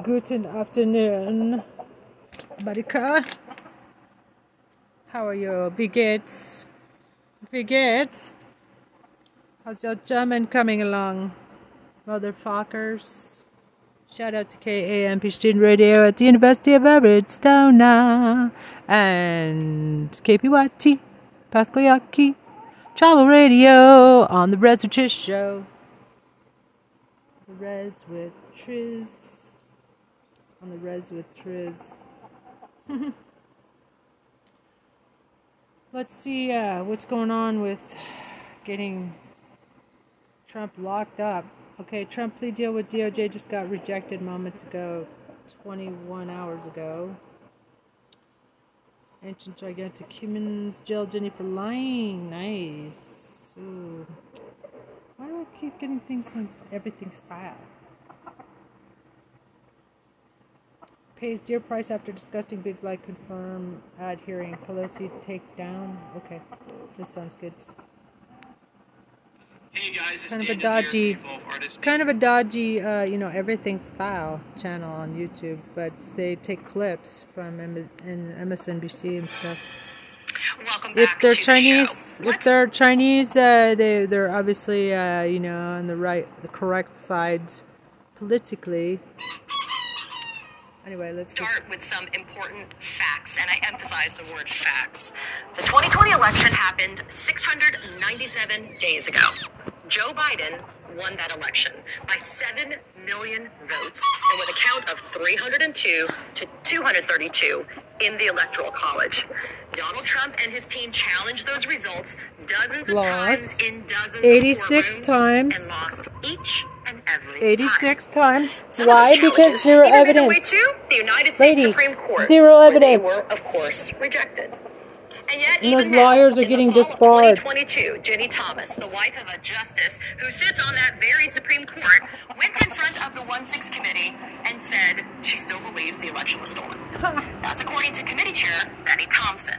Guten afternoon, Marika. How are you? Wie geht's? How's your German coming along, motherfuckers? Shout out to KAMP Student Radio at the University of Arizona and KPYT Pascoyaki Travel Radio on the Res with Trish Show. The Res with Triz. On the Res with Triz. Let's see uh, what's going on with getting Trump locked up. Okay, Trump plea deal with DOJ just got rejected moments ago, 21 hours ago. Ancient gigantic humans jail Ginni for lying. Nice. Ooh. Why do I keep getting things on everything style? Pays dear price after disgusting big lie confirm ad hearing. Pelosi take down. Okay, this sounds good. Hey guys, Kind of a dodgy- here, Evolve Artist kind of a dodgy, uh, you know, everything style channel on YouTube, but they take clips from M- MSNBC and stuff. Welcome If they're to the Chinese, show. if they're Chinese, uh, they they're obviously, uh, you know, on the right, the correct sides politically. Anyway, let's start with some important facts, and I emphasize the word facts. The 2020 election happened 697 days ago. Joe Biden won that election by 7 million votes and with a count of 302 to 232 in the Electoral College. Donald Trump and his team challenged those results dozens of times in dozens 86 of courtrooms times. and lost each and every time. 86 times. Some Why? Because zero even made their way evidence. to the United States Lady, Supreme Court, zero evidence. were, of course, rejected. And yet, And even those now, lawyers are in getting the fall disbarred. Of 2022, Ginni Thomas, the wife of a justice who sits on that very Supreme Court, went in front of the 1-6 committee and said she still believes the election was stolen. That's according to committee chair Bennie Thompson.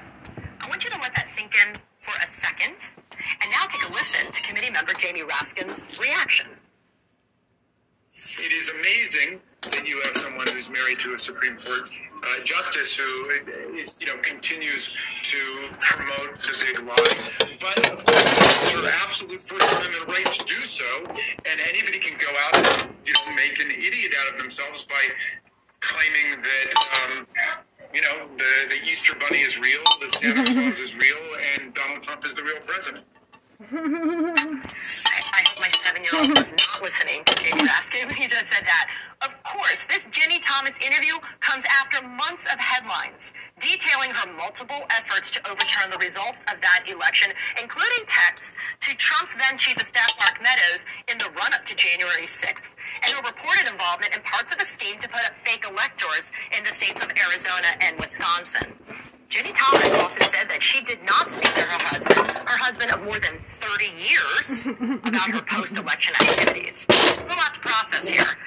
I want you to let that sink in for a second, and now take a listen to committee member Jamie Raskin's reaction. It is amazing that you have someone who's married to a Supreme Court uh, justice who is, you know, continues to promote the big lie. But of course, it's her absolute First Amendment right to do so, and anybody can go out and you know make an idiot out of themselves by claiming that. Um, you know, the, the Easter Bunny is real, the Santa Claus is real, and Donald Trump is the real president. I, hope my seven-year-old was not listening to Jamie Raskin when he just said that. Of course, this Ginni Thomas interview comes after months of headlines detailing her multiple efforts to overturn the results of that election, including texts to Trump's then chief of staff Mark Meadows in the run-up to January 6th, and her reported involvement in parts of a scheme to put up fake electors in the states of Arizona and Wisconsin. Ginni Thomas also said that she did not speak to her husband, her husband of more than 30 years, about her post election activities. A lot to process here.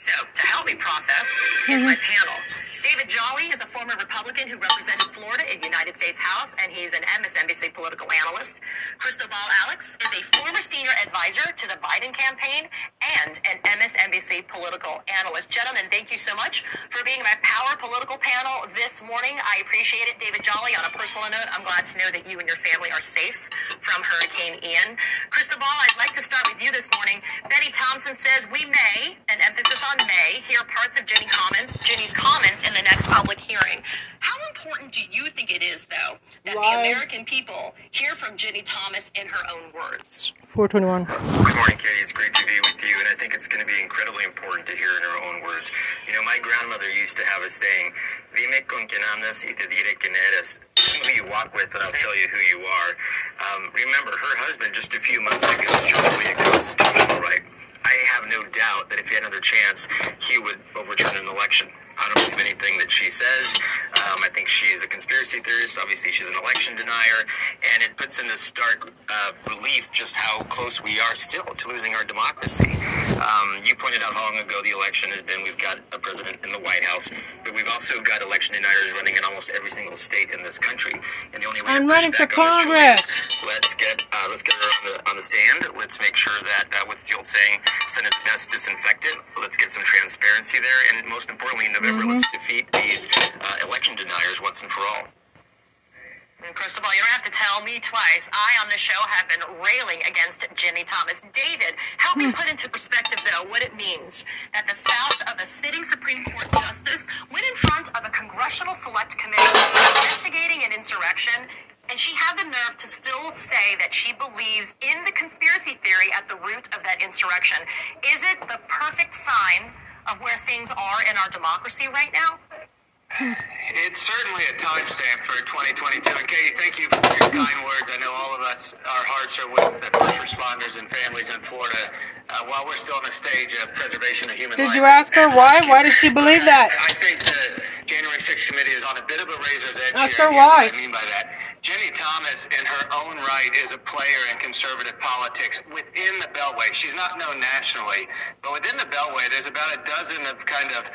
So, to help me process, is my mm-hmm. panel. David Jolly is a former Republican who represented Florida in the United States House, and he's an MSNBC political analyst. Cristobal Alex is a former senior advisor to the Biden campaign and an MSNBC political analyst. Gentlemen, thank you so much for being my power political panel this morning. I appreciate it. David Jolly, on a personal note, I'm glad to know that you and your family are safe from Hurricane Ian. Cristobal, I'd like to start with you this morning. Bennie Thompson says we may, an emphasis on may, hear parts of Ginni comments, Ginni's comments in the next public hearing. How important do you think it is, though, that Live. the American people hear from Ginni Thomas in her own words? 421. Good morning, Katie. It's great to be with you, and I think it's going to be incredibly important to hear in her own words. You know, my grandmother used to have a saying, Dime con quien andas y te diré quién eres. Who you walk with, and I'll tell you who you are. Um, remember, her husband just a few months ago chose away a constitutional right. I have no doubt that if he had another chance, he would overturn an election. I don't believe anything that she says. Um, I think she's a conspiracy theorist. Obviously, she's an election denier, and it puts into stark uh, relief just how close we are still to losing our democracy. Um, you pointed out how long ago the election has been. We've got a president in the White House, but we've also got election deniers running in almost every single state in this country. And the only way I'm to push running for back on truly Congress. is let's get uh, let's get her on the on the stand. Let's make sure that uh, what's the old saying? Sin is best disinfectant. Let's get some transparency there, and most importantly, in November, Mm-hmm. let's defeat these uh, election deniers once and for all. First of all, you don't have to tell me twice. I on the show have been railing against Ginni Thomas. David, help me hmm. put into perspective, though, what it means that the spouse of a sitting Supreme Court justice went in front of a congressional select committee investigating an insurrection. And she had the nerve to still say that she believes in the conspiracy theory at the root of that insurrection. Is it the perfect sign of where things are in our democracy right now? It's certainly a timestamp for 2022. And Katie, thank you for your kind words. I know all of us, our hearts are with the first responders and families in Florida uh, while we're still in the stage of preservation of human rights. Did life. you ask her why? Why does she believe that? I think the January 6th committee is on a bit of a razor's edge Ask here. her Here's why. What I mean by that. Ginni Thomas, in her own right, is a player in conservative politics within the Beltway. She's not known nationally, but within the Beltway, there's about a dozen of kind of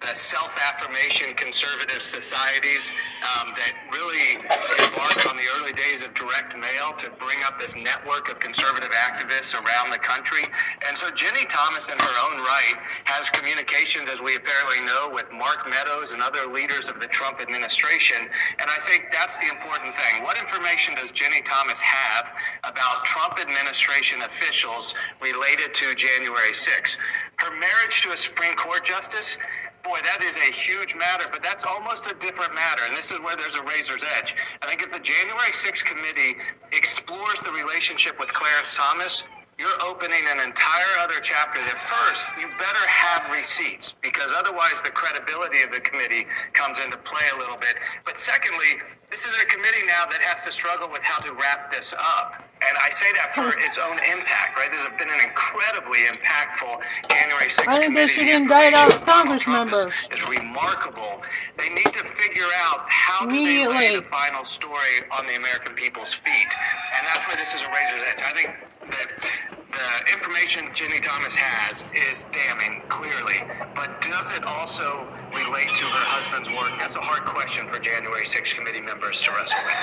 the self-affirmation conservative societies um, that really embarked on the early days of direct mail to bring up this network of conservative activists around the country. And so Ginni Thomas, in her own right, has communications, as we apparently know, with Mark Meadows and other leaders of the Trump administration. And I think that's the important thing. What information does Ginni Thomas have about Trump administration officials related to January 6th? Her marriage to a Supreme Court justice boy, that is a huge matter, but that's almost a different matter. And this is where there's a razor's edge. I think if the January 6th committee explores the relationship with Clarence Thomas, you're opening an entire other chapter that first you better have receipts because otherwise the credibility of the committee comes into play a little bit but secondly this is a committee now that has to struggle with how to wrap this up and i say that for its own impact right this has been an incredibly impactful january 6th I think they should The indict all information from Donald Congress is- members. is remarkable they need to figure out how do they lay the final story on the American people's feet. And that's where this is a razor's edge. I think that the information Ginni Thomas has is damning, clearly. But does it also relate to her husband's work? That's a hard question for January 6 committee members to wrestle with.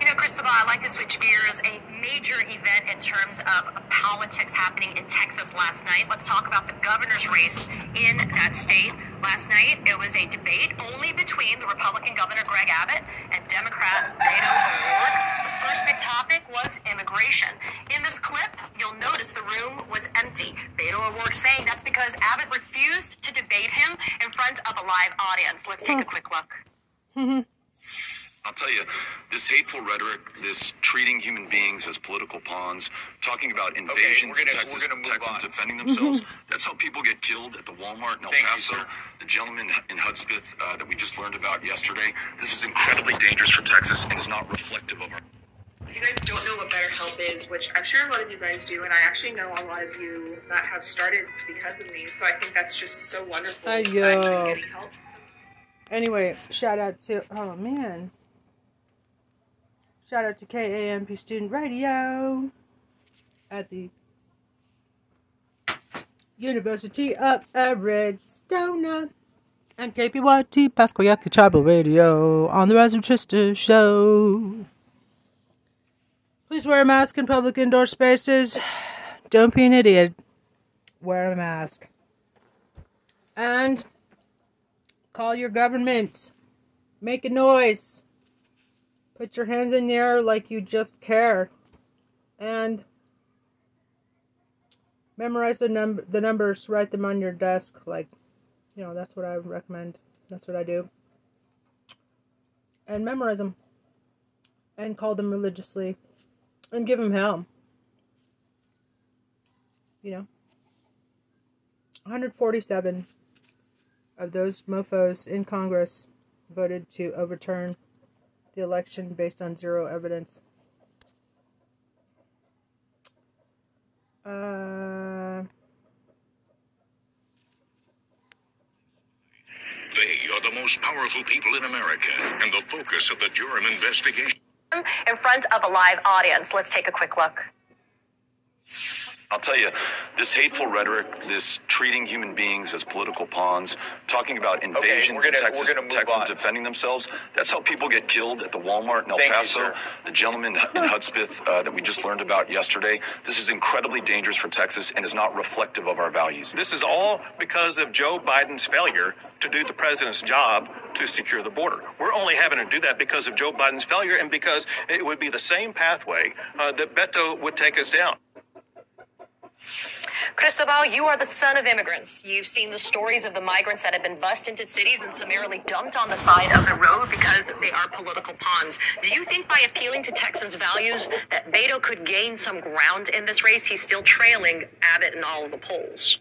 You know, Cristobal, I'd like to switch gears. A major event in terms of politics happening in Texas last night. Let's talk about the governor's race in that state. Last night, it was a debate only between the Republican Governor Greg Abbott and Democrat Beto O'Rourke. The first big topic was immigration. In this clip, you'll notice the room was empty. Beto O'Rourke saying that's because Abbott refused to debate him in front of a live audience. Let's take a quick look. I'll tell you, this hateful rhetoric, this treating human beings as political pawns, talking about invasions we're gonna- Texas, we're gonna move Texans on. defending themselves. That's how people get killed at the Walmart in El Thank Paso. sir. the gentleman in Hudspeth uh, that we just learned about yesterday. This is incredibly dangerous for Texas and is not reflective of our. You guys don't know what BetterHelp is, which I'm sure a lot of you guys do, and I actually know a lot of you that have started because of me, so I think that's just so wonderful Ayo. help. Anyway, shout out to oh man. Shout out to KAMP Student Radio at the University of Arizona and KPYT Pascua Yaqui Tribal Radio on the Rochester Show. Please wear a mask in public indoor spaces. Don't be an idiot. Wear a mask. And Call your government. Make a noise. Put your hands in the air like you just care. And memorize the num- the numbers, write them on your desk like you know, that's what I recommend. That's what I do. And memorize them. And call them religiously. And give them hell. You know. 147 of those mofos in Congress voted to overturn the election based on zero evidence. Uh, They are the most powerful people in America and the focus of the Durham investigation. In front of a live audience. Let's take a quick look. I'll tell you, this hateful rhetoric, this treating human beings as political pawns, talking about invasions we're gonna- in Texas, we're gonna move Texans on. defending themselves, that's how people get killed at the Walmart in El Thank Paso. sir. the gentleman in Hudspeth uh, that we just learned about yesterday. This is incredibly dangerous for Texas and is not reflective of our values. This is all because of Joe Biden's failure to do the president's job to secure the border. We're only having to do that because of Joe Biden's failure and because it would be the same pathway uh, that Beto would take us down. Cristobal, you are the son of immigrants. You've seen the stories of the migrants that have been bussed into cities and summarily dumped on the side of the road because they are political pawns. Do you think by appealing to Texans' values that Beto could gain some ground in this race? He's still trailing Abbott in all of the polls.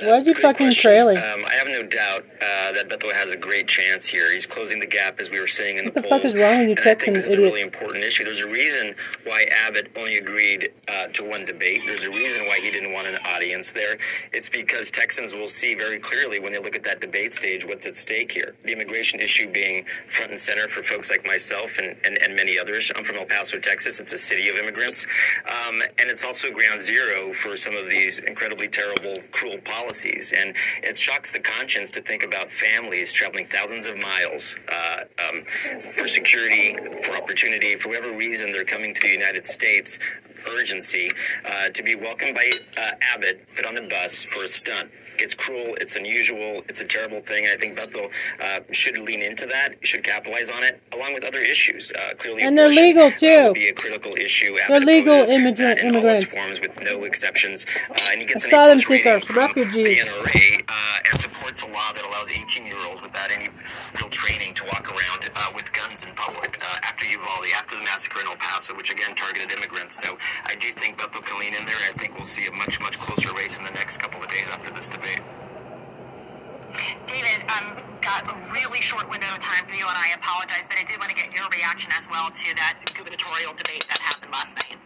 Why is you fucking question. trailing? Um, I have no doubt uh, that Beto has a great chance here. He's closing the gap, as we were saying in What the, the polls. fuck is wrong with you and I think this is a really important issue. There's a reason why Abbott only agreed uh, to one debate. There's a reason why he didn't want an audience there. It's because Texans will see very clearly when they look at that debate stage what's at stake here. The immigration issue being front and center for folks like myself and, and, and many others. I'm from El Paso, Texas. It's a city of immigrants. Um, and it's also ground zero for some of these incredibly terrible, cruel policies. And it shocks the conscience to think about families traveling thousands of miles uh, um, for security, for opportunity, for whatever reason they're coming to the United States. Urgency uh, to be welcomed by uh, Abbott, put on a bus for a stunt. It's cruel. It's unusual. It's a terrible thing. I think Beto uh, should lean into that. Should capitalize on it, along with other issues. Uh, clearly, And they're legal, uh, too. be a critical issue. They're legal immigrant- in all its immigrants. forms with no exceptions. Uh, and he gets Asylum an seekers, refugees. The NRA uh, and supports a law that allows 18-year-olds without any real training to walk around uh, with guns in public uh, after Uvalde, after the massacre in El Paso, which again targeted immigrants. So I do think Bethel can lean in there. I think we'll see a much, much closer race in the next couple of days after this debate. David, um, got a really short window of time for you, and I apologize, but I did want to get your reaction as well to that gubernatorial debate that happened last night.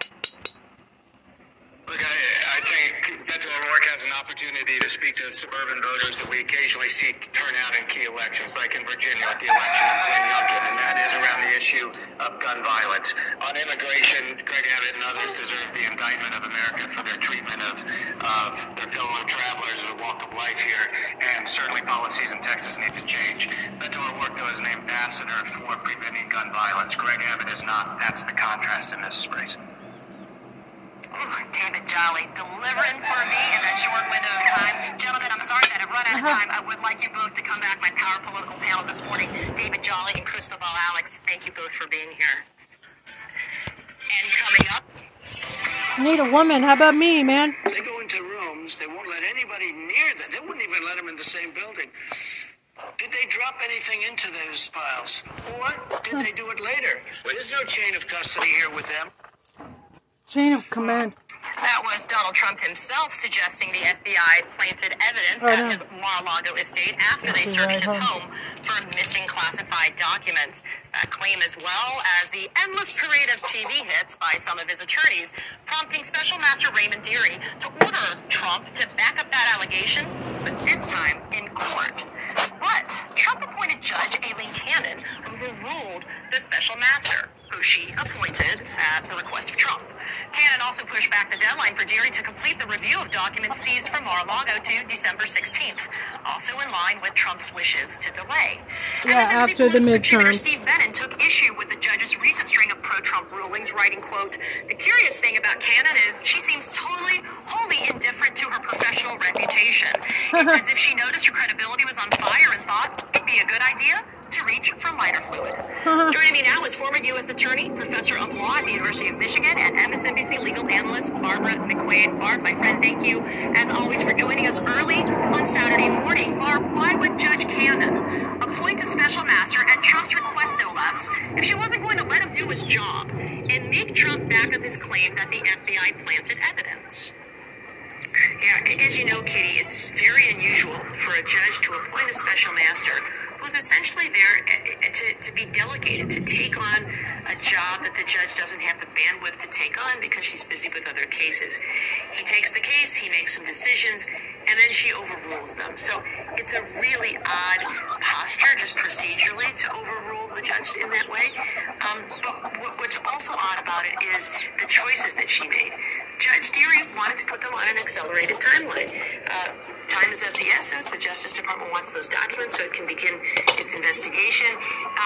Look, I, I think Beto O'Rourke has an opportunity to speak to suburban voters that we occasionally see turn out in key elections, like in Virginia with the election of Glenn Youngkin, and that is around the issue of gun violence. On immigration, Greg Abbott and others deserve the indictment of America for their treatment of, of their fellow travelers as a walk of life here, and certainly policies in Texas need to change. Beto O'Rourke, is an ambassador for preventing gun violence. Greg Abbott is not. That's the contrast in this race. Ooh, David Jolly delivering for me in that short window of time. Gentlemen, I'm sorry that I've run out of uh-huh. time. I would like you both to come back. My power political panel this morning, David Jolly and Cristobal Alex. Thank you both for being here. And coming up, I need a woman. How about me, man? They go into rooms, they won't let anybody near them. They wouldn't even let them in the same building. Did they drop anything into those files? Or did they do it later? There's no chain of custody here with them. Chain of command. that was Donald Trump himself suggesting the FBI planted evidence Oh, at no. his Mar-a-Lago estate after they searched his home. home for missing classified documents. That claim, as well as the endless parade of TV hits by some of his attorneys, prompting Special Master Raymond Dearie to order Trump to back up that allegation, but this time in court. But Trump appointed Judge Aileen Cannon overruled the special master, who she appointed at the request of Trump. Cannon also pushed back the deadline for Dearie to complete the review of documents seized from Mar-a-Lago to December 16th, also in line with Trump's wishes to delay. Yeah, MSNBC after the midterms. Steve Bannon took issue with the judge's recent string of pro-Trump rulings, writing, quote, The curious thing about Cannon is she seems totally, wholly indifferent to her professional reputation. It's as if she noticed her credibility was on fire and thought it'd be a good idea to reach for lighter fluid. Joining me now is former U.S. Attorney, Professor of Law at the University of Michigan, and MSNBC legal analyst Barbara McQuade. Barb, my friend, thank you, as always, for joining us early on Saturday morning. Barb, why would Judge Cannon appoint a special master at Trump's request, no less, if she wasn't going to let him do his job and make Trump back up his claim that the FBI planted evidence? Yeah, as you know, Kitty, it's very unusual for a judge to appoint a special master who's essentially there to, to be delegated, to take on a job that the judge doesn't have the bandwidth to take on because she's busy with other cases. He takes the case, he makes some decisions, and then she overrules them. So it's a really odd posture, just procedurally, to overrule the judge in that way. Um, but what's also odd about it is the choices that she made. Judge Dearie wanted to put them on an accelerated timeline. Uh, time is of the essence. The Justice Department wants those documents so it can begin its investigation.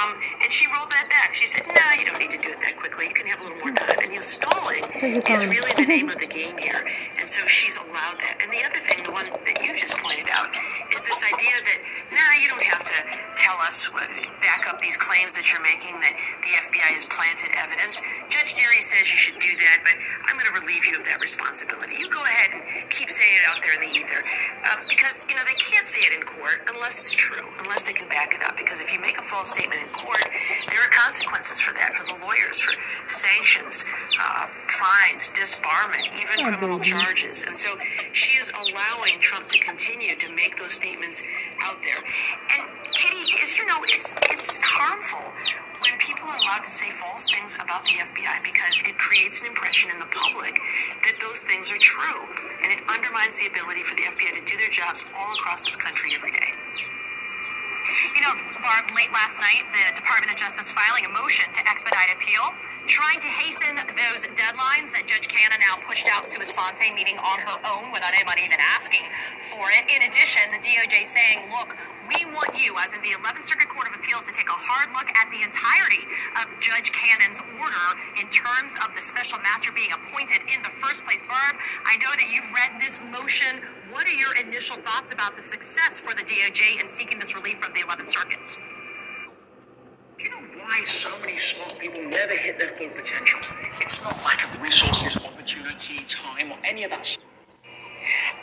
Um, and she rolled that back. She said, "No, you don't need to do it that quickly. You can have a little more time." And you know, stalling is really the name of the game here. And so she's allowed that. And the other thing, the one that you just pointed out, is this idea that, nah, you don't have to tell us, what, back up these claims that you're making that the FBI has planted evidence. Judge Dearie says you should do that, but I'm going to relieve you of that responsibility. You go ahead and keep saying it out there in the ether. Uh, because, you know, they can't say it in court unless it's true, unless they can back it up. Because if you make a false statement in court, there are consequences for that, for the lawyers, for sanctions, uh, fines, disbarment, even criminal charges. And so she is allowing Trump to continue to make those statements out there. And Kitty, as you know, it's it's harmful when people are allowed to say false things about the FBI because it creates an impression in the public that those things are true, and it undermines the ability for the FBI to do their jobs all across this country every day. You know, Barb, late last night, the Department of Justice filing a motion to expedite appeal, trying to hasten those deadlines that Judge Cannon now pushed out sua sponte, meaning on her own without anybody even asking for it. In addition, the DOJ saying, look, we want you, as in the 11th Circuit Court of Appeals, to take a hard look at the entirety of Judge Cannon's order in terms of the special master being appointed in the first place. Barb, I know that you've read this motion. What are your initial thoughts about the success for the DOJ in seeking this relief from the 11th Circuit? Do you know why so many smart people never hit their full potential? It's not lack of resources, opportunity, time, or any of that stuff.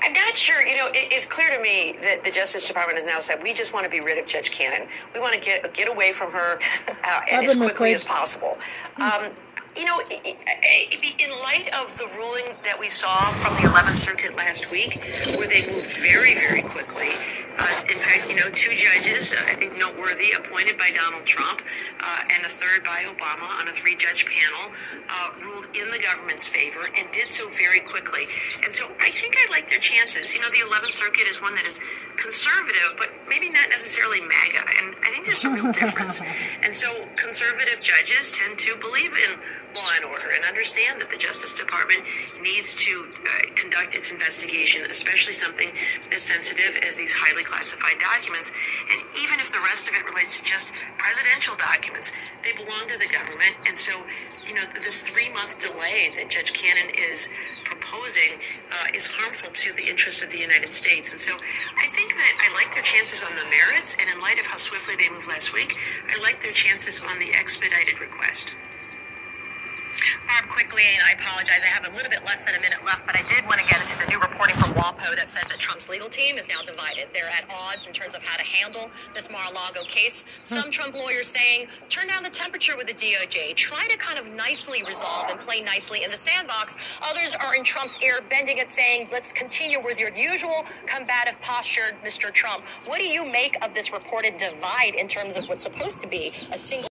I'm not sure. You know, it, it's clear to me that the Justice Department has now said we just want to be rid of Judge Cannon. We want to get get away from her uh, as quickly McQuade. as possible. Um, you know, in light of the ruling that we saw from the 11th Circuit last week, where they moved very, very quickly. Uh, in fact, you know, two judges, uh, I think noteworthy, appointed by Donald Trump, uh, and a third by Obama on a three-judge panel, uh, ruled in the government's favor and did so very quickly. And so I think I like their chances. You know, the 11th Circuit is one that is conservative, but maybe not necessarily MAGA. And I think there's a real difference. And so conservative judges tend to believe in law and order and understand that the Justice Department needs to uh, conduct its investigation, especially something as sensitive as these highly classified documents. And even if the rest of it relates to just presidential documents, they belong to the government. And so, you know, this three month delay that Judge Cannon is proposing uh, is harmful to the interests of the United States. And so I think that I like their chances on the merits, and in light of how swiftly they moved last week, I like their chances on the expedited request. Quickly, and I apologize, I have a little bit less than a minute left, but I did want to get into the new reporting from WAPO that says that Trump's legal team is now divided. They're at odds in terms of how to handle this Mar-a-Lago case. Hmm. Some Trump lawyers saying, turn down the temperature with the DOJ, try to kind of nicely resolve and play nicely in the sandbox. Others are in Trump's ear, bending it, saying, let's continue with your usual combative posture, Mr. Trump. What do you make of this reported divide in terms of what's supposed to be a single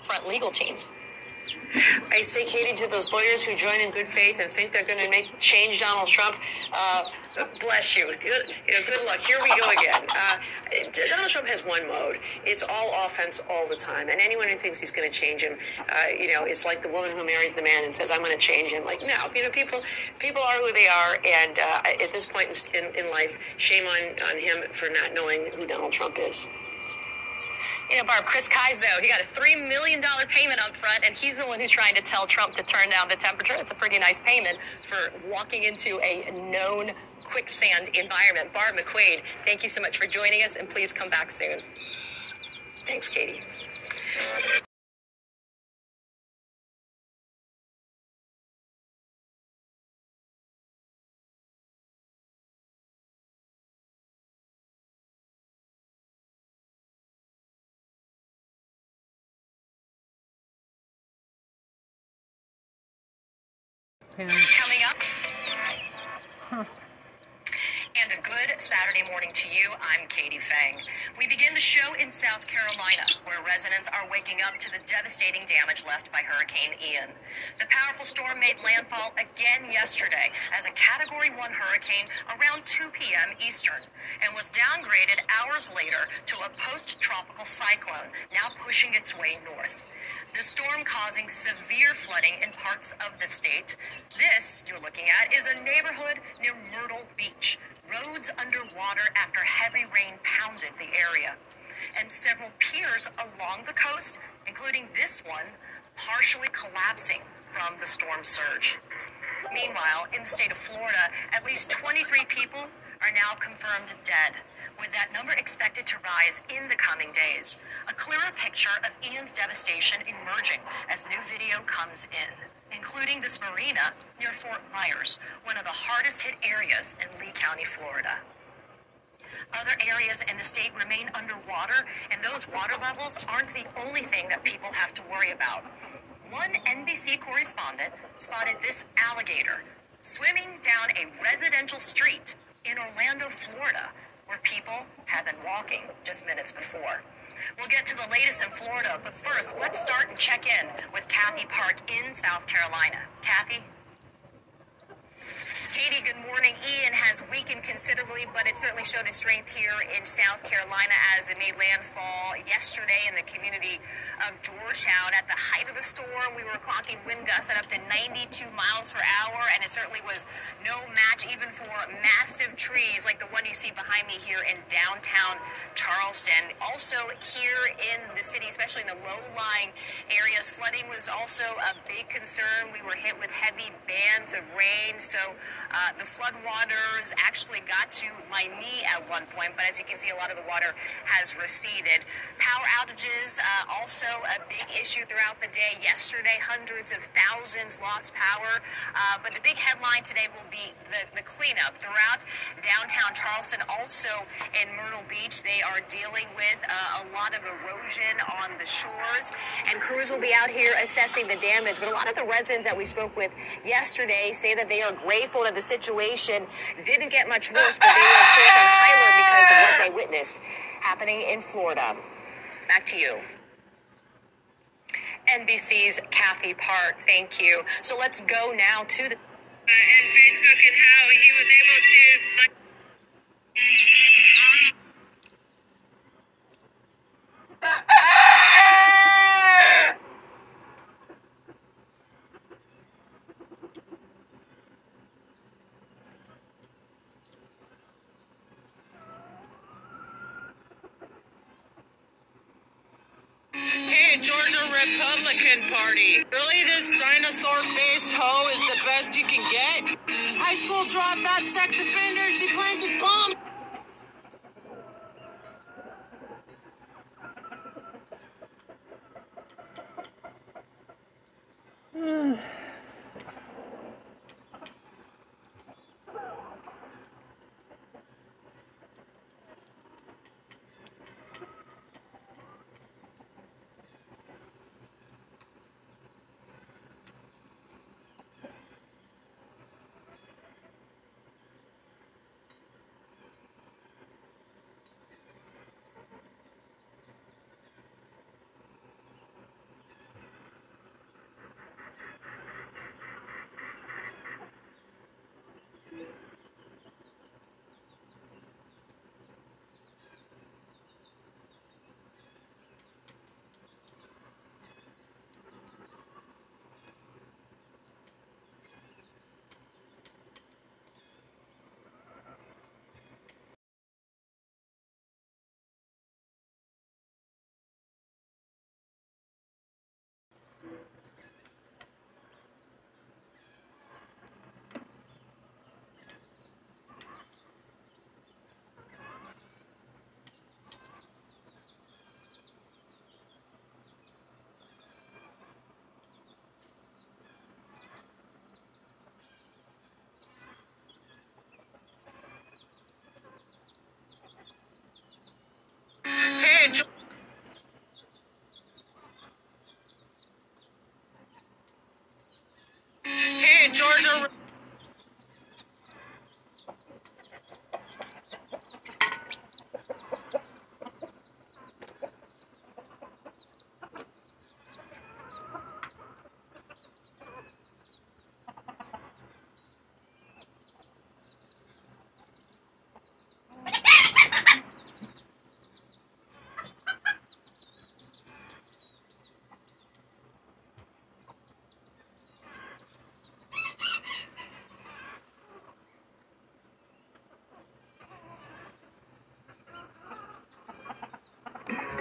front legal team? I say, Katie, to those lawyers who join in good faith and think they're going to make change Donald Trump, uh, bless you. Good, you know, good luck. Here we go again. Uh, Donald Trump has one mode. It's all offense all the time. And anyone who thinks he's going to change him, uh, you know, it's like the woman who marries the man and says, "I'm going to change him." Like, no, you know, people people are who they are, and uh, at this point in, in life, shame on on him for not knowing who Donald Trump is. You know, Barb, Chris Kise, though, he got a $3 million payment up front, and he's the one who's trying to tell Trump to turn down the temperature. It's a pretty nice payment for walking into a known quicksand environment. Barb McQuade, thank you so much for joining us, and please come back soon. Thanks, Katie. Coming up. Huh. And a good Saturday morning to you. I'm Katie Phang. We begin the show in South Carolina, where residents are waking up to the devastating damage left by Hurricane Ian. The powerful storm made landfall again yesterday as a Category 1 hurricane around 2 p.m. Eastern and was downgraded hours later to a post tropical cyclone, now pushing its way north. The storm causing severe flooding in parts of the state. This you're looking at is a neighborhood near Myrtle Beach. Roads underwater after heavy rain pounded the area. And several piers along the coast, including this one, partially collapsing from the storm surge. Meanwhile, in the state of Florida, at least 23 people are now confirmed dead, with that number expected to rise in the coming days. A clearer picture of Ian's devastation emerging as new video comes in, including this marina near Fort Myers, one of the hardest hit areas in Lee County, Florida. Other areas in the state remain underwater, and those water levels aren't the only thing that people have to worry about. One NBC correspondent spotted this alligator swimming down a residential street in Orlando, Florida, where people have been walking just minutes before. We'll get to the latest in Florida, but first, let's start and check in with Kathy Park in South Carolina. Kathy? Katie, good morning. Ian has weakened considerably, but it certainly showed its strength here in South Carolina as it made landfall yesterday in the community of Georgetown. At the height of the storm, we were clocking wind gusts at up to 92 miles per hour, and it certainly was no match even for massive trees like the one you see behind me here in downtown Charleston. Also, here in the city, especially in the low lying areas, flooding was also a big concern. We were hit with heavy bands of rain, so uh, the flood waters actually got to my knee at one point, but as you can see, a lot of the water has receded. Power outages, uh, also a big issue throughout the day. Yesterday, hundreds of thousands lost power, uh, but the big headline today will be the, the cleanup throughout downtown Charleston. Also in Myrtle Beach, they are dealing with uh, a lot of erosion on the shores, and crews will be out here assessing the damage. But a lot of the residents that we spoke with yesterday say that they are grateful that the situation didn't get much worse, but they were, of course, on high alert because of what they witnessed happening in Florida. Back to you. NBC's Kathy Park, thank you. So let's go now to the. Uh, and Facebook and how he was able to. Hey, Georgia Republican Party. Really, this dinosaur faced hoe is the best you can get? High school dropout sex offender, she planted bombs.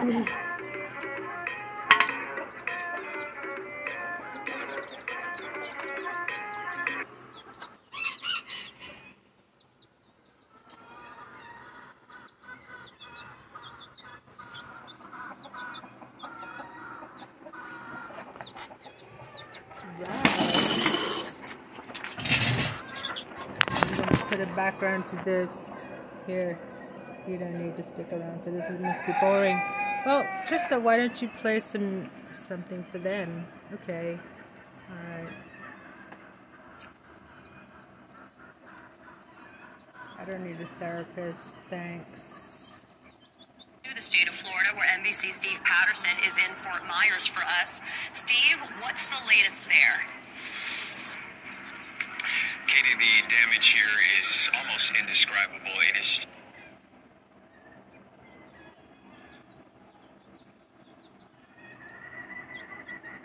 Put a background to this. Here, you don't need to stick around for this. It must be boring. Well, Trista, why don't you play some something for them? Okay. Alright. I don't need a therapist, thanks. To the state of Florida, where NBC Steve Patterson is in Fort Myers for us. Steve, what's the latest there? Katie, the damage here is almost indescribable. It is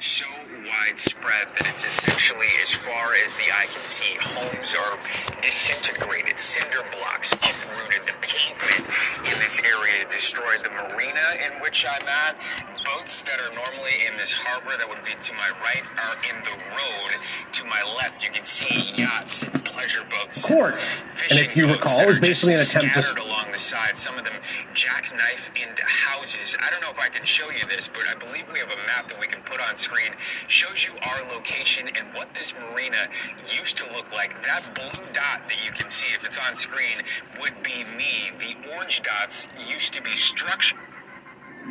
so widespread that it's essentially as far as the eye can see. Homes are disintegrated, cinder blocks uprooted, the pavement in this area destroyed. The marina in which I'm at, boats that are normally in this harbor that would be to my right are in the road to my left. You can see yachts and pleasure boats. Court. And if you recall, it was basically an attempt to along the side. Some of them jackknife into houses. I don't know if I can show you this, but I believe we have a map that we can put on screen. Shows you our location and what this marina used to look like. That blue dot that you can see, if it's on screen, would be me. The orange dots used to be structure.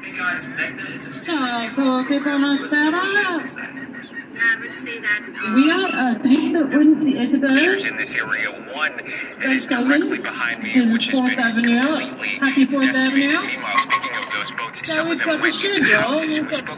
Hey guys, Magna is a Ciao, che conoscerà. We are Trista Unzi Pictures in this area, one that is directly behind me, which has been completely Happy Fourth. Avenue. Meanwhile, speaking of those boats, So we've got the houses. we've got